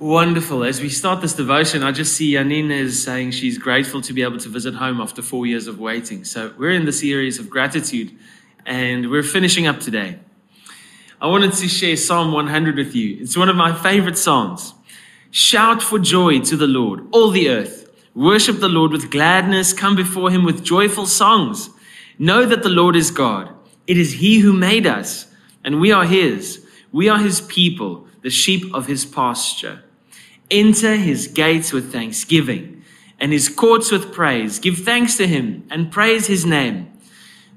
Wonderful. As we start this devotion, I just see Janine is saying she's grateful to be able to visit home after four years of waiting. So we're in the series of gratitude and we're finishing up today. I wanted to share Psalm 100 with you. It's one of my favorite songs. Shout for joy to the Lord, all the earth. Worship the Lord with gladness. Come before him with joyful songs. Know that the Lord is God. It is he who made us and we are his. We are his people, the sheep of his pasture. Enter his gates with thanksgiving and his courts with praise. Give thanks to him and praise his name.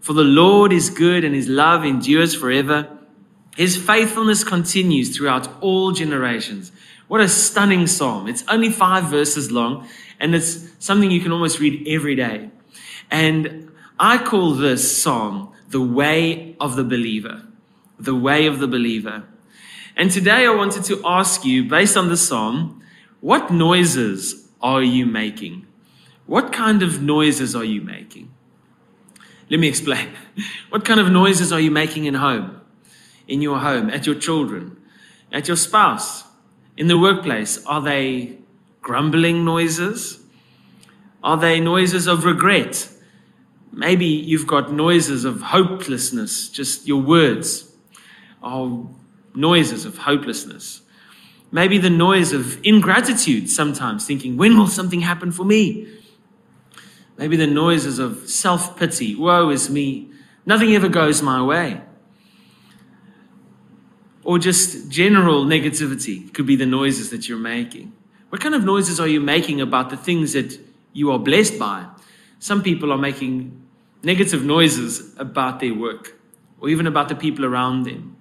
For the Lord is good and his love endures forever. His faithfulness continues throughout all generations. What a stunning psalm. It's only five verses long and it's something you can almost read every day. And I call this psalm the way of the believer. The way of the believer. And today I wanted to ask you, based on the psalm, what noises are you making? What kind of noises are you making? Let me explain. What kind of noises are you making in home? In your home, at your children, at your spouse, in the workplace? Are they grumbling noises? Are they noises of regret? Maybe you've got noises of hopelessness, just your words are noises of hopelessness. Maybe the noise of ingratitude sometimes, thinking, when will something happen for me? Maybe the noises of self pity, woe is me, nothing ever goes my way. Or just general negativity could be the noises that you're making. What kind of noises are you making about the things that you are blessed by? Some people are making negative noises about their work or even about the people around them.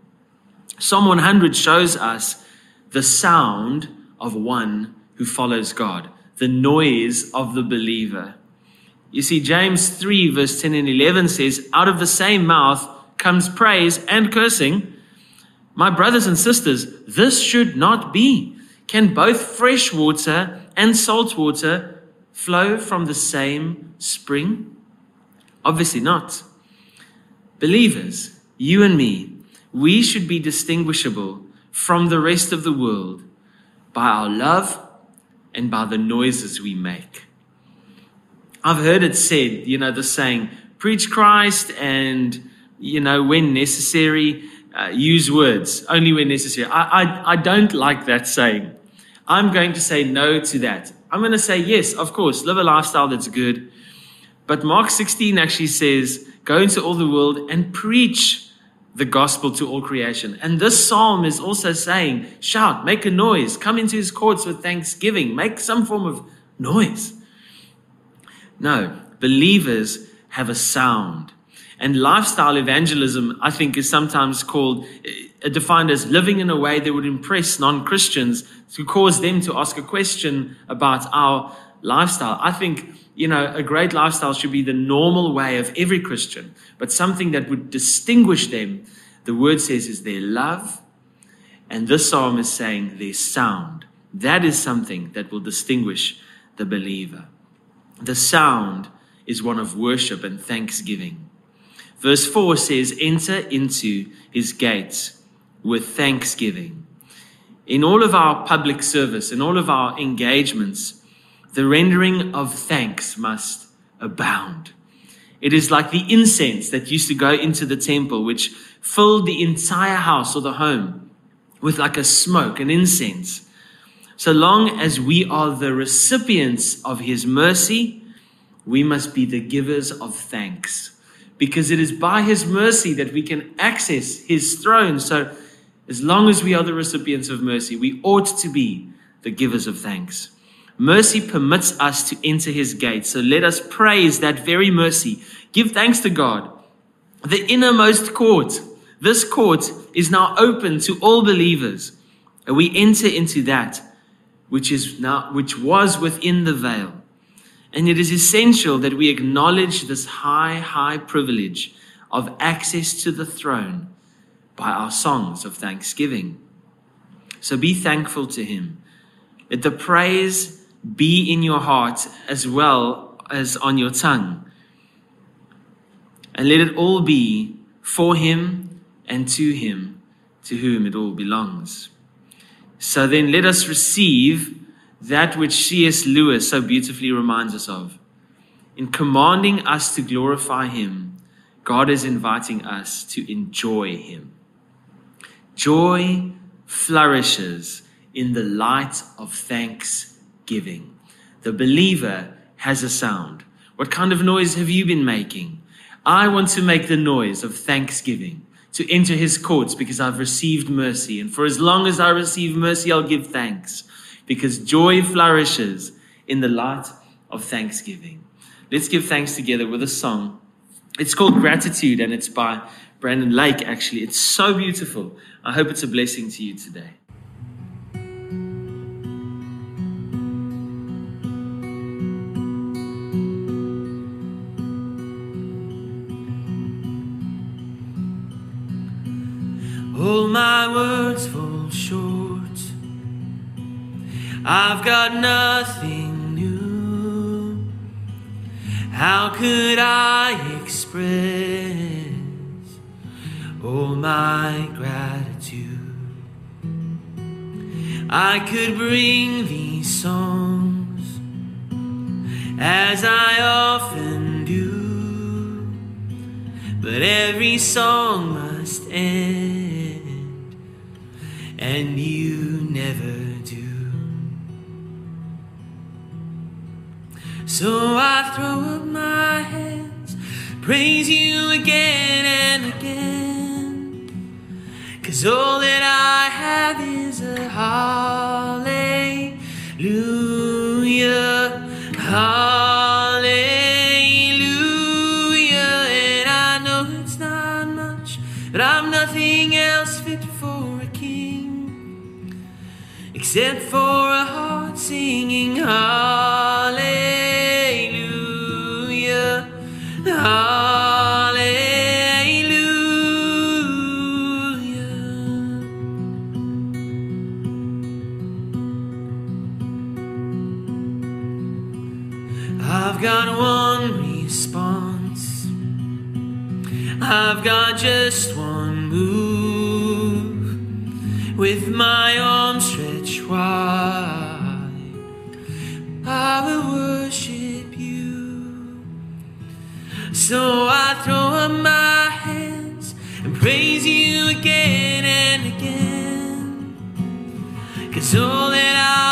Psalm 100 shows us the sound of one who follows God, the noise of the believer. You see, James 3, verse 10 and 11 says, Out of the same mouth comes praise and cursing. My brothers and sisters, this should not be. Can both fresh water and salt water flow from the same spring? Obviously not. Believers, you and me, we should be distinguishable from the rest of the world by our love and by the noises we make. I've heard it said, you know, the saying, preach Christ and, you know, when necessary, uh, use words only when necessary. I, I, I don't like that saying. I'm going to say no to that. I'm going to say, yes, of course, live a lifestyle that's good. But Mark 16 actually says, go into all the world and preach the gospel to all creation. And this psalm is also saying, shout, make a noise, come into his courts with thanksgiving, make some form of noise. No, believers have a sound. And lifestyle evangelism, I think, is sometimes called, uh, defined as living in a way that would impress non Christians to cause them to ask a question about our lifestyle. I think you know, a great lifestyle should be the normal way of every Christian, but something that would distinguish them, the word says, is their love. And this psalm is saying their sound. That is something that will distinguish the believer. The sound is one of worship and thanksgiving. Verse 4 says, Enter into his gates with thanksgiving. In all of our public service, in all of our engagements, the rendering of thanks must abound. It is like the incense that used to go into the temple, which filled the entire house or the home with like a smoke, an incense. So long as we are the recipients of his mercy, we must be the givers of thanks. Because it is by his mercy that we can access his throne. So as long as we are the recipients of mercy, we ought to be the givers of thanks. Mercy permits us to enter his gates. So let us praise that very mercy. Give thanks to God. The innermost court, this court is now open to all believers. And we enter into that which is now, which was within the veil. And it is essential that we acknowledge this high, high privilege of access to the throne by our songs of thanksgiving. So be thankful to him. Let the praise be in your heart as well as on your tongue. And let it all be for him and to him to whom it all belongs. So then let us receive that which C.S. Lewis so beautifully reminds us of. In commanding us to glorify Him, God is inviting us to enjoy Him. Joy flourishes in the light of thanksgiving. The believer has a sound. What kind of noise have you been making? I want to make the noise of thanksgiving, to enter his courts because I've received mercy. And for as long as I receive mercy, I'll give thanks because joy flourishes in the light of thanksgiving. Let's give thanks together with a song. It's called Gratitude and it's by Brandon Lake, actually. It's so beautiful. I hope it's a blessing to you today. I've got nothing new. How could I express? all my gratitude. I could bring these songs as I often do, but every song must end, and you never do. So I throw up my hands, praise you again and again. Cause all that I have is a hallelujah, hallelujah. And I know it's not much, but I'm nothing else fit for a king except for a heart singing hallelujah. Got one response. I've got just one move with my arms stretched wide. I will worship you. So I throw up my hands and praise you again and again. Cause all that I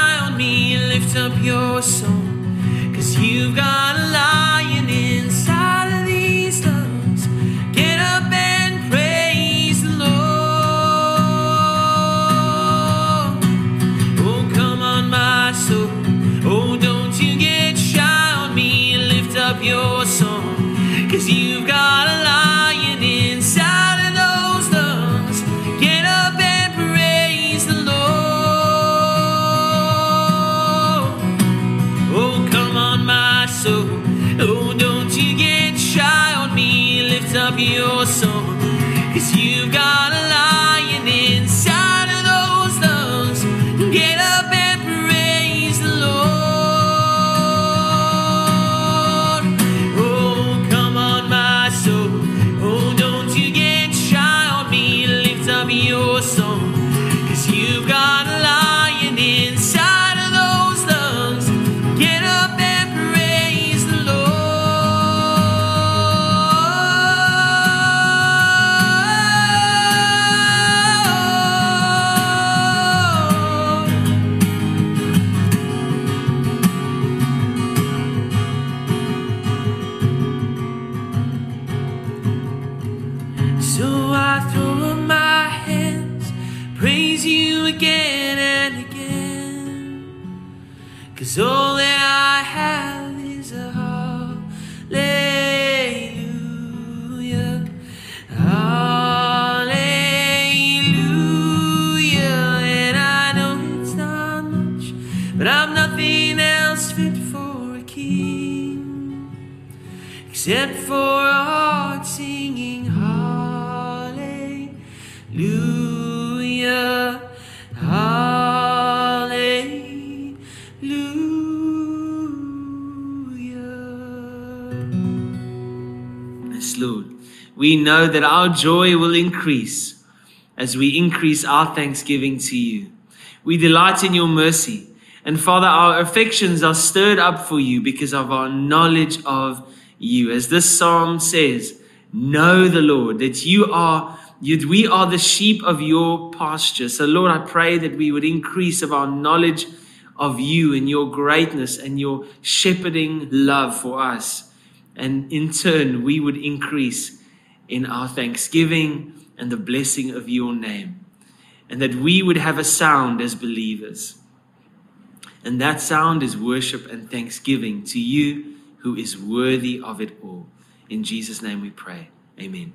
throw up my hands, praise you. We know that our joy will increase as we increase our thanksgiving to you. We delight in your mercy. And Father, our affections are stirred up for you because of our knowledge of you. As this psalm says, know the Lord, that you are, you, we are the sheep of your pasture. So, Lord, I pray that we would increase of our knowledge of you and your greatness and your shepherding love for us. And in turn, we would increase in our thanksgiving and the blessing of your name. And that we would have a sound as believers. And that sound is worship and thanksgiving to you who is worthy of it all. In Jesus' name we pray. Amen.